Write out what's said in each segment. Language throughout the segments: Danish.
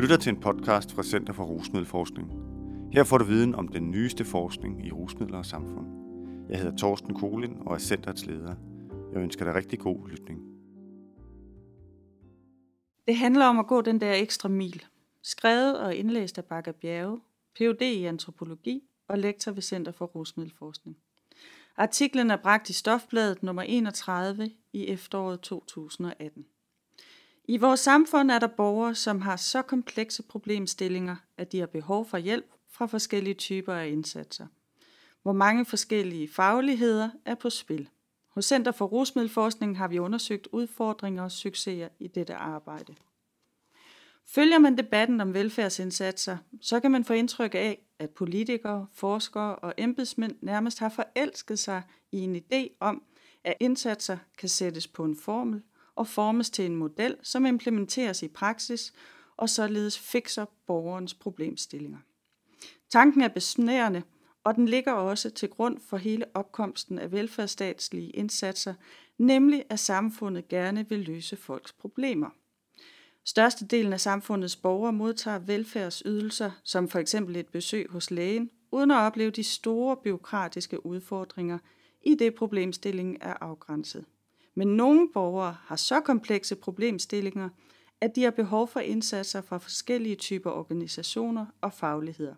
lytter til en podcast fra Center for Rusmiddelforskning. Her får du viden om den nyeste forskning i rusmidler og samfund. Jeg hedder Torsten Kolin og er centerets leder. Jeg ønsker dig rigtig god lytning. Det handler om at gå den der ekstra mil. Skrevet og indlæst af Bakker Bjerge, Ph.D. i antropologi og lektor ved Center for Rusmiddelforskning. Artiklen er bragt i Stofbladet nummer 31 i efteråret 2018. I vores samfund er der borgere, som har så komplekse problemstillinger, at de har behov for hjælp fra forskellige typer af indsatser. Hvor mange forskellige fagligheder er på spil. Hos Center for Rusmiddelforskning har vi undersøgt udfordringer og succeser i dette arbejde. Følger man debatten om velfærdsindsatser, så kan man få indtryk af, at politikere, forskere og embedsmænd nærmest har forelsket sig i en idé om, at indsatser kan sættes på en formel og formes til en model, som implementeres i praksis og således fikser borgerens problemstillinger. Tanken er besnærende, og den ligger også til grund for hele opkomsten af velfærdsstatslige indsatser, nemlig at samfundet gerne vil løse folks problemer. Størstedelen af samfundets borgere modtager velfærdsydelser, som for eksempel et besøg hos lægen, uden at opleve de store byråkratiske udfordringer, i det problemstillingen er afgrænset. Men nogle borgere har så komplekse problemstillinger, at de har behov for indsatser fra forskellige typer organisationer og fagligheder.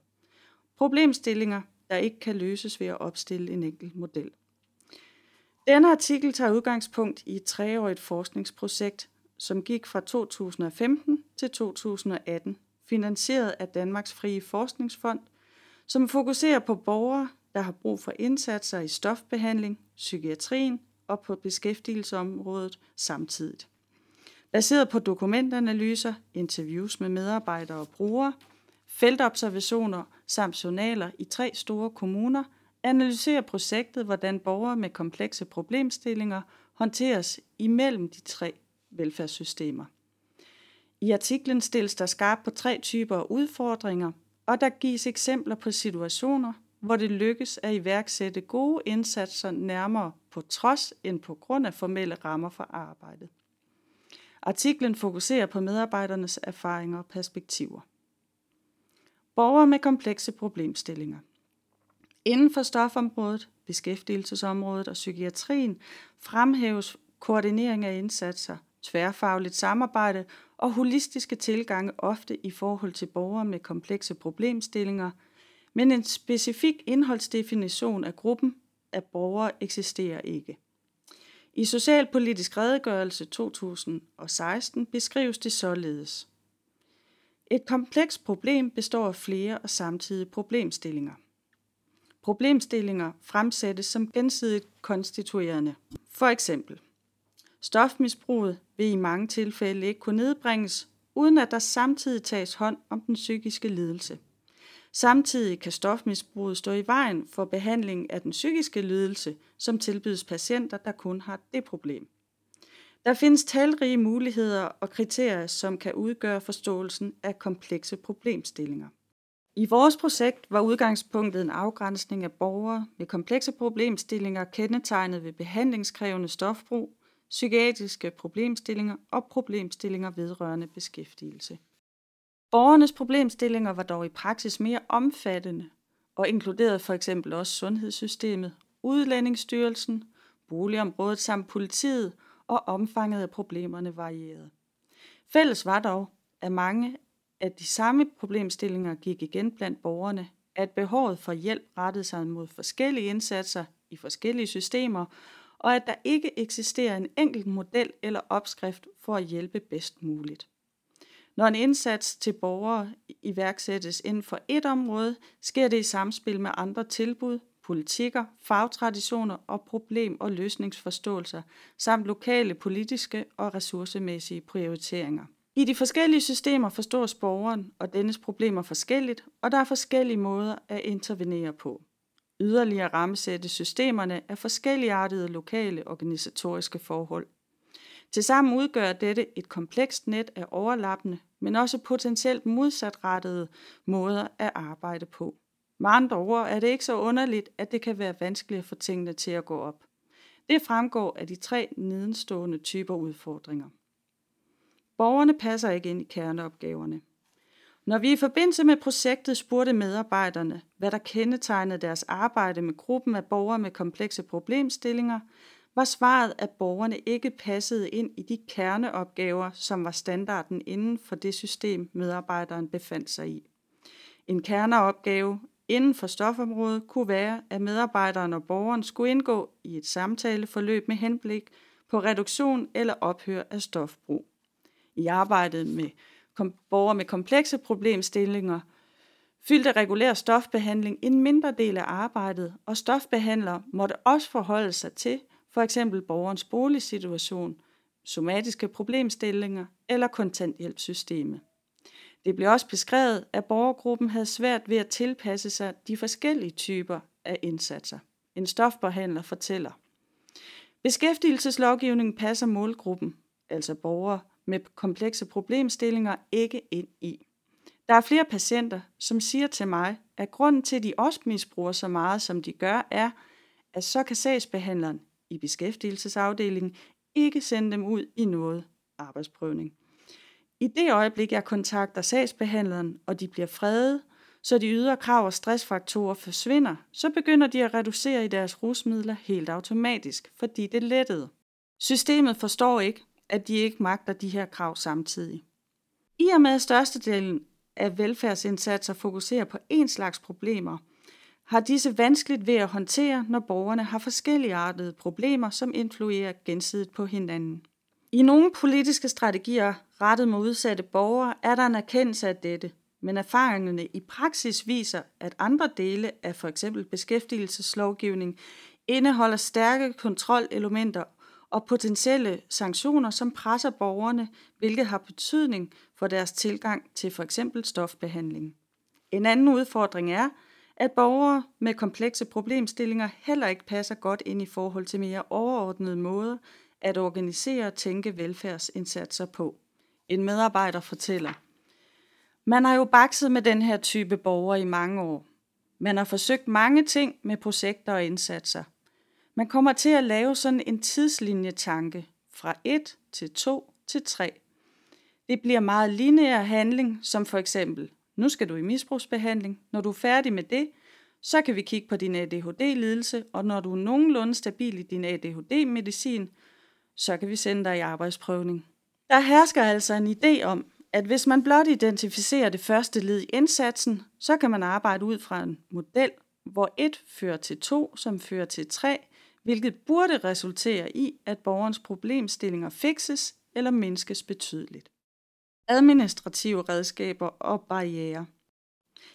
Problemstillinger, der ikke kan løses ved at opstille en enkelt model. Denne artikel tager udgangspunkt i et treårigt forskningsprojekt, som gik fra 2015 til 2018, finansieret af Danmarks Frie Forskningsfond, som fokuserer på borgere, der har brug for indsatser i stofbehandling, psykiatrien og på beskæftigelsesområdet samtidigt. Baseret på dokumentanalyser, interviews med medarbejdere og brugere, feltobservationer samt journaler i tre store kommuner, analyserer projektet, hvordan borgere med komplekse problemstillinger håndteres imellem de tre velfærdssystemer. I artiklen stilles der skarp på tre typer af udfordringer, og der gives eksempler på situationer, hvor det lykkes at iværksætte gode indsatser nærmere på trods end på grund af formelle rammer for arbejdet. Artiklen fokuserer på medarbejdernes erfaringer og perspektiver. Borgere med komplekse problemstillinger. Inden for stofområdet, beskæftigelsesområdet og psykiatrien fremhæves koordinering af indsatser, tværfagligt samarbejde og holistiske tilgange ofte i forhold til borgere med komplekse problemstillinger – men en specifik indholdsdefinition af gruppen af borgere eksisterer ikke. I Socialpolitisk redegørelse 2016 beskrives det således. Et komplekst problem består af flere og samtidige problemstillinger. Problemstillinger fremsættes som gensidigt konstituerende. For eksempel, stofmisbruget vil i mange tilfælde ikke kunne nedbringes, uden at der samtidig tages hånd om den psykiske lidelse – Samtidig kan stofmisbruget stå i vejen for behandling af den psykiske lidelse, som tilbydes patienter, der kun har det problem. Der findes talrige muligheder og kriterier, som kan udgøre forståelsen af komplekse problemstillinger. I vores projekt var udgangspunktet en afgrænsning af borgere med komplekse problemstillinger kendetegnet ved behandlingskrævende stofbrug, psykiatriske problemstillinger og problemstillinger vedrørende beskæftigelse. Borgernes problemstillinger var dog i praksis mere omfattende og inkluderede for eksempel også sundhedssystemet, udlændingsstyrelsen, boligområdet samt politiet, og omfanget af problemerne varierede. Fælles var dog, at mange af de samme problemstillinger gik igen blandt borgerne, at behovet for hjælp rettede sig mod forskellige indsatser i forskellige systemer, og at der ikke eksisterer en enkelt model eller opskrift for at hjælpe bedst muligt. Når en indsats til borgere iværksættes inden for et område, sker det i samspil med andre tilbud, politikker, fagtraditioner og problem- og løsningsforståelser, samt lokale politiske og ressourcemæssige prioriteringer. I de forskellige systemer forstås borgeren og dennes problemer forskelligt, og der er forskellige måder at intervenere på. Yderligere rammesættes systemerne af forskelligartede lokale organisatoriske forhold. Tilsammen udgør dette et komplekst net af overlappende, men også potentielt modsatrettede måder at arbejde på. Med andre ord er det ikke så underligt, at det kan være vanskeligt at få tingene til at gå op. Det fremgår af de tre nedenstående typer udfordringer. Borgerne passer ikke ind i kerneopgaverne. Når vi i forbindelse med projektet spurgte medarbejderne, hvad der kendetegnede deres arbejde med gruppen af borgere med komplekse problemstillinger, var svaret, at borgerne ikke passede ind i de kerneopgaver, som var standarden inden for det system, medarbejderen befandt sig i. En kerneopgave inden for stofområdet kunne være, at medarbejderen og borgeren skulle indgå i et samtaleforløb med henblik på reduktion eller ophør af stofbrug. I arbejdet med borgere med komplekse problemstillinger fyldte regulær stofbehandling en mindre del af arbejdet, og stofbehandlere måtte også forholde sig til for eksempel borgerens boligsituation, somatiske problemstillinger eller kontanthjælpssystemet. Det blev også beskrevet, at borgergruppen havde svært ved at tilpasse sig de forskellige typer af indsatser. En stofbehandler fortæller. Beskæftigelseslovgivningen passer målgruppen, altså borgere med komplekse problemstillinger, ikke ind i. Der er flere patienter, som siger til mig, at grunden til, at de også misbruger så meget, som de gør, er, at så kan sagsbehandleren i beskæftigelsesafdelingen ikke sende dem ud i noget arbejdsprøvning. I det øjeblik, jeg kontakter sagsbehandleren, og de bliver fredet, så de ydre krav og stressfaktorer forsvinder, så begynder de at reducere i deres rusmidler helt automatisk, fordi det lettede. Systemet forstår ikke, at de ikke magter de her krav samtidig. I og med at størstedelen af velfærdsindsatser fokuserer på én slags problemer, har disse vanskeligt ved at håndtere, når borgerne har forskellige artede problemer, som influerer gensidigt på hinanden. I nogle politiske strategier rettet mod udsatte borgere er der en erkendelse af dette, men erfaringerne i praksis viser, at andre dele af f.eks. beskæftigelseslovgivning indeholder stærke kontrolelementer og potentielle sanktioner, som presser borgerne, hvilket har betydning for deres tilgang til f.eks. stofbehandling. En anden udfordring er, at borgere med komplekse problemstillinger heller ikke passer godt ind i forhold til mere overordnede måder at organisere og tænke velfærdsindsatser på. En medarbejder fortæller. Man har jo bakset med den her type borgere i mange år. Man har forsøgt mange ting med projekter og indsatser. Man kommer til at lave sådan en tidslinjetanke fra 1 til 2 til 3. Det bliver meget lineær handling, som for eksempel, nu skal du i misbrugsbehandling. Når du er færdig med det, så kan vi kigge på din ADHD-lidelse, og når du er nogenlunde stabil i din ADHD-medicin, så kan vi sende dig i arbejdsprøvning. Der hersker altså en idé om, at hvis man blot identificerer det første led i indsatsen, så kan man arbejde ud fra en model, hvor et fører til to, som fører til tre, hvilket burde resultere i, at borgerens problemstillinger fikses eller mindskes betydeligt. Administrative redskaber og barriere.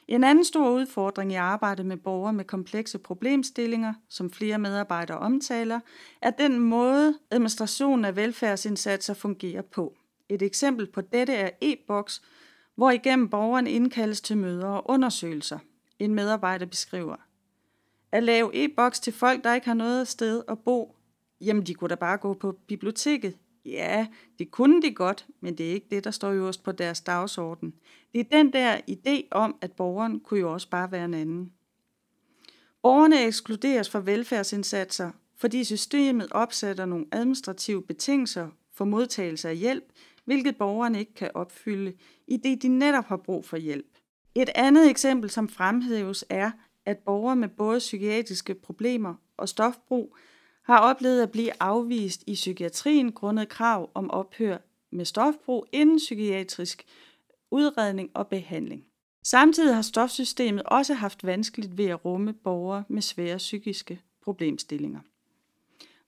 En anden stor udfordring i arbejdet med borgere med komplekse problemstillinger, som flere medarbejdere omtaler, er den måde, administrationen af velfærdsindsatser fungerer på. Et eksempel på dette er e-boks, hvor igennem borgeren indkaldes til møder og undersøgelser. En medarbejder beskriver. At lave e-boks til folk, der ikke har noget sted at bo, jamen de kunne da bare gå på biblioteket. Ja, det kunne de godt, men det er ikke det, der står øverst på deres dagsorden. Det er den der idé om, at borgeren kunne jo også bare være en anden. Borgerne ekskluderes fra velfærdsindsatser, fordi systemet opsætter nogle administrative betingelser for modtagelse af hjælp, hvilket borgerne ikke kan opfylde, i det de netop har brug for hjælp. Et andet eksempel, som fremhæves, er, at borgere med både psykiatriske problemer og stofbrug har oplevet at blive afvist i psykiatrien grundet krav om ophør med stofbrug inden psykiatrisk udredning og behandling. Samtidig har stofsystemet også haft vanskeligt ved at rumme borgere med svære psykiske problemstillinger.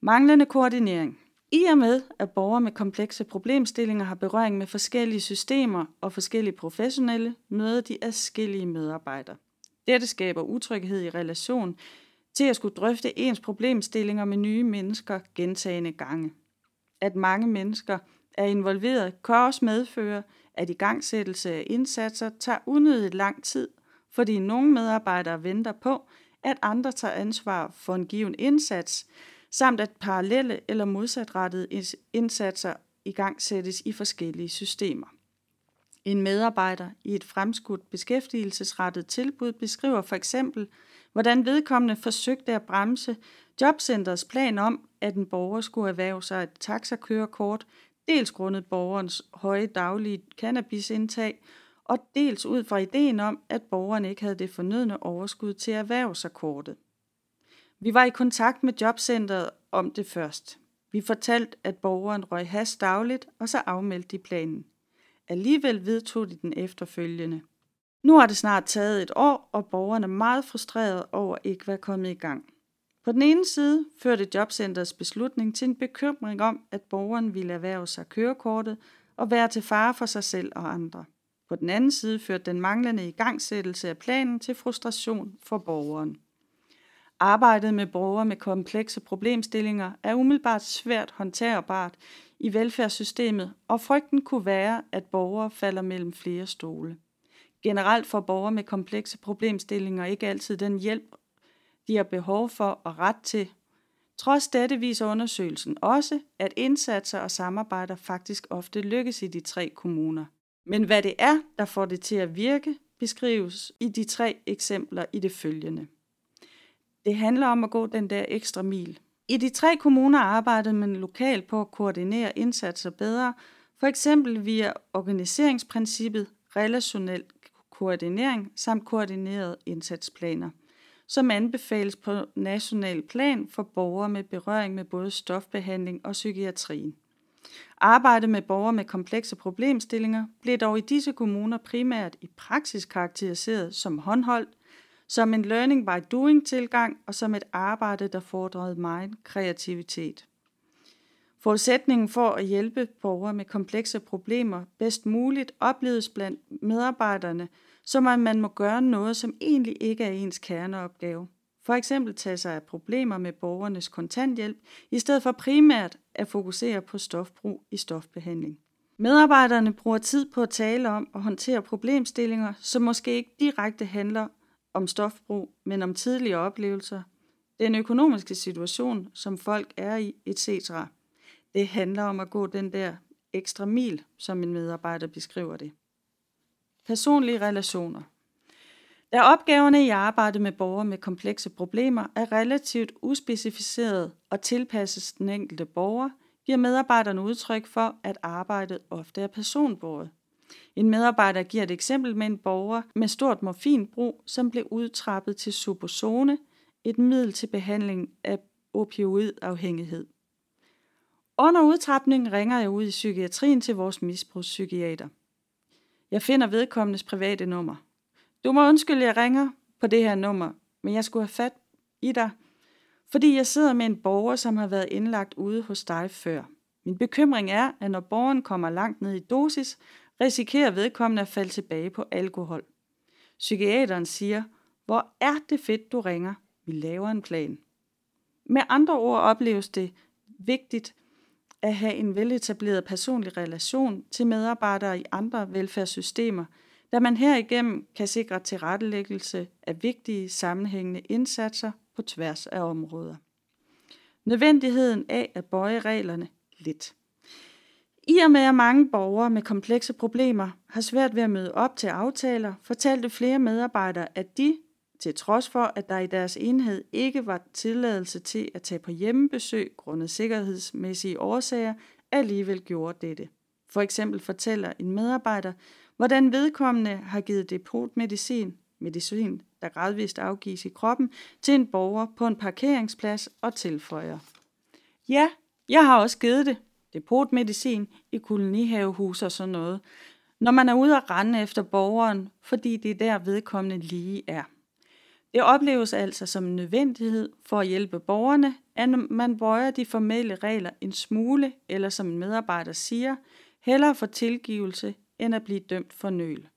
Manglende koordinering. I og med, at borgere med komplekse problemstillinger har berøring med forskellige systemer og forskellige professionelle, møder de adskillige medarbejdere. Dette skaber utryghed i relation til at skulle drøfte ens problemstillinger med nye mennesker gentagende gange. At mange mennesker er involveret kan også medføre, at igangsættelse af indsatser tager unødigt lang tid, fordi nogle medarbejdere venter på, at andre tager ansvar for en given indsats, samt at parallelle eller modsatrettede indsatser igangsættes i forskellige systemer. En medarbejder i et fremskudt beskæftigelsesrettet tilbud beskriver for eksempel, hvordan vedkommende forsøgte at bremse jobcenterets plan om, at en borger skulle erhverve sig et taxakørekort, dels grundet borgerens høje daglige cannabisindtag, og dels ud fra ideen om, at borgeren ikke havde det fornødne overskud til at erhverve sig kortet. Vi var i kontakt med jobcentret om det først. Vi fortalte, at borgeren røg has dagligt, og så afmeldte de planen. Alligevel vedtog de den efterfølgende. Nu har det snart taget et år, og borgerne er meget frustrerede over ikke at være kommet i gang. På den ene side førte jobcenterets beslutning til en bekymring om, at borgeren ville erhverve sig kørekortet og være til fare for sig selv og andre. På den anden side førte den manglende igangsættelse af planen til frustration for borgeren. Arbejdet med borgere med komplekse problemstillinger er umiddelbart svært håndterbart i velfærdssystemet, og frygten kunne være, at borgere falder mellem flere stole. Generelt får borgere med komplekse problemstillinger ikke altid den hjælp, de har behov for og ret til. Trods dette viser undersøgelsen også, at indsatser og samarbejder faktisk ofte lykkes i de tre kommuner. Men hvad det er, der får det til at virke, beskrives i de tre eksempler i det følgende. Det handler om at gå den der ekstra mil. I de tre kommuner arbejdede man lokalt på at koordinere indsatser bedre, for eksempel via organiseringsprincippet, relationel koordinering samt koordinerede indsatsplaner, som anbefales på national plan for borgere med berøring med både stofbehandling og psykiatrien. Arbejde med borgere med komplekse problemstillinger blev dog i disse kommuner primært i praksis karakteriseret som håndholdt, som en learning by doing tilgang og som et arbejde, der fordrede meget kreativitet. Forudsætningen for at hjælpe borgere med komplekse problemer bedst muligt opleves blandt medarbejderne, som at man må gøre noget, som egentlig ikke er ens kerneopgave. For eksempel tage sig af problemer med borgernes kontanthjælp, i stedet for primært at fokusere på stofbrug i stofbehandling. Medarbejderne bruger tid på at tale om og håndtere problemstillinger, som måske ikke direkte handler om stofbrug, men om tidlige oplevelser, den økonomiske situation, som folk er i, etc. Det handler om at gå den der ekstra mil, som en medarbejder beskriver det. Personlige relationer. Da opgaverne i arbejdet med borgere med komplekse problemer er relativt uspecificeret og tilpasses den enkelte borger, giver medarbejderne udtryk for, at arbejdet ofte er personbåret. En medarbejder giver et eksempel med en borger med stort morfinbrug, som blev udtrappet til Suboxone, et middel til behandling af opioidafhængighed. Under udtrapningen ringer jeg ud i psykiatrien til vores misbrugspsykiater. Jeg finder vedkommendes private nummer. Du må undskylde, jeg ringer på det her nummer, men jeg skulle have fat i dig, fordi jeg sidder med en borger, som har været indlagt ude hos dig før. Min bekymring er, at når borgeren kommer langt ned i dosis, risikerer vedkommende at falde tilbage på alkohol. Psykiateren siger, hvor er det fedt, du ringer. Vi laver en plan. Med andre ord opleves det vigtigt at have en veletableret personlig relation til medarbejdere i andre velfærdssystemer, da man herigennem kan sikre tilrettelæggelse af vigtige sammenhængende indsatser på tværs af områder. Nødvendigheden af at bøje reglerne lidt. I og med at mange borgere med komplekse problemer har svært ved at møde op til aftaler, fortalte flere medarbejdere, at de, til trods for at der i deres enhed ikke var tilladelse til at tage på hjemmebesøg grundet sikkerhedsmæssige årsager, alligevel gjorde dette. For eksempel fortæller en medarbejder, hvordan vedkommende har givet depotmedicin, medicin, der gradvist afgives i kroppen, til en borger på en parkeringsplads og tilføjer. Ja, jeg har også givet det, depotmedicin i kolonihavehus og sådan noget, når man er ude at rende efter borgeren, fordi det er der vedkommende lige er. Det opleves altså som en nødvendighed for at hjælpe borgerne, at man bøjer de formelle regler en smule, eller som en medarbejder siger, hellere for tilgivelse end at blive dømt for nøl.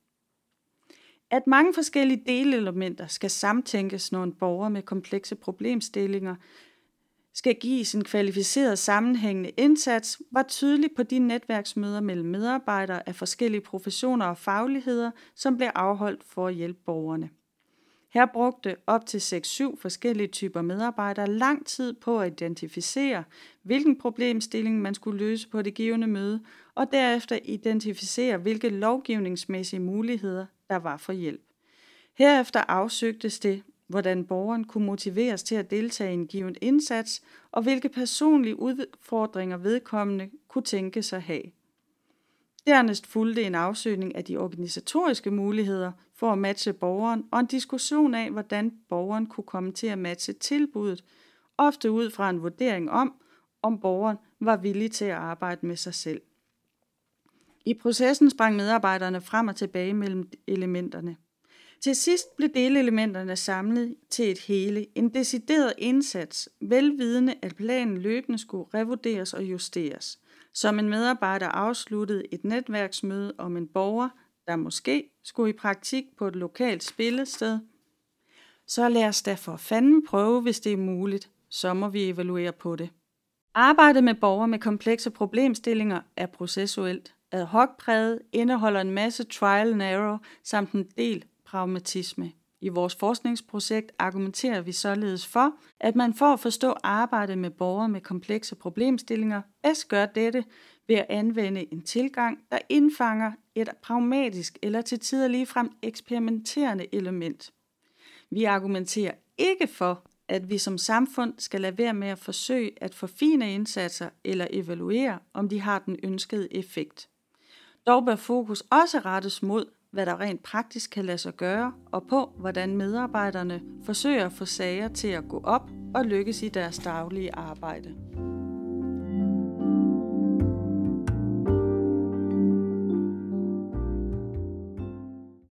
At mange forskellige delelementer skal samtænkes, når en borger med komplekse problemstillinger skal gives en kvalificeret sammenhængende indsats, var tydelig på de netværksmøder mellem medarbejdere af forskellige professioner og fagligheder, som blev afholdt for at hjælpe borgerne. Her brugte op til 6-7 forskellige typer medarbejdere lang tid på at identificere, hvilken problemstilling man skulle løse på det givende møde, og derefter identificere, hvilke lovgivningsmæssige muligheder der var for hjælp. Herefter afsøgtes det, hvordan borgeren kunne motiveres til at deltage i en given indsats, og hvilke personlige udfordringer vedkommende kunne tænke sig have. Dernæst fulgte en afsøgning af de organisatoriske muligheder for at matche borgeren og en diskussion af, hvordan borgeren kunne komme til at matche tilbuddet, ofte ud fra en vurdering om, om borgeren var villig til at arbejde med sig selv. I processen sprang medarbejderne frem og tilbage mellem elementerne. Til sidst blev delelementerne samlet til et hele, en decideret indsats, velvidende at planen løbende skulle revurderes og justeres. Som en medarbejder afsluttede et netværksmøde om en borger, der måske skulle i praktik på et lokalt spillested. Så lad os da for fanden prøve, hvis det er muligt. Så må vi evaluere på det. Arbejdet med borgere med komplekse problemstillinger er processuelt. Ad hoc præget indeholder en masse trial and error samt en del pragmatisme. I vores forskningsprojekt argumenterer vi således for, at man for at forstå arbejdet med borgere med komplekse problemstillinger, bedst gør dette ved at anvende en tilgang, der indfanger et pragmatisk eller til tider ligefrem eksperimenterende element. Vi argumenterer ikke for, at vi som samfund skal lade være med at forsøge at forfine indsatser eller evaluere, om de har den ønskede effekt. Dog bør fokus også rettes mod, hvad der rent praktisk kan lade sig gøre, og på, hvordan medarbejderne forsøger at få sager til at gå op og lykkes i deres daglige arbejde.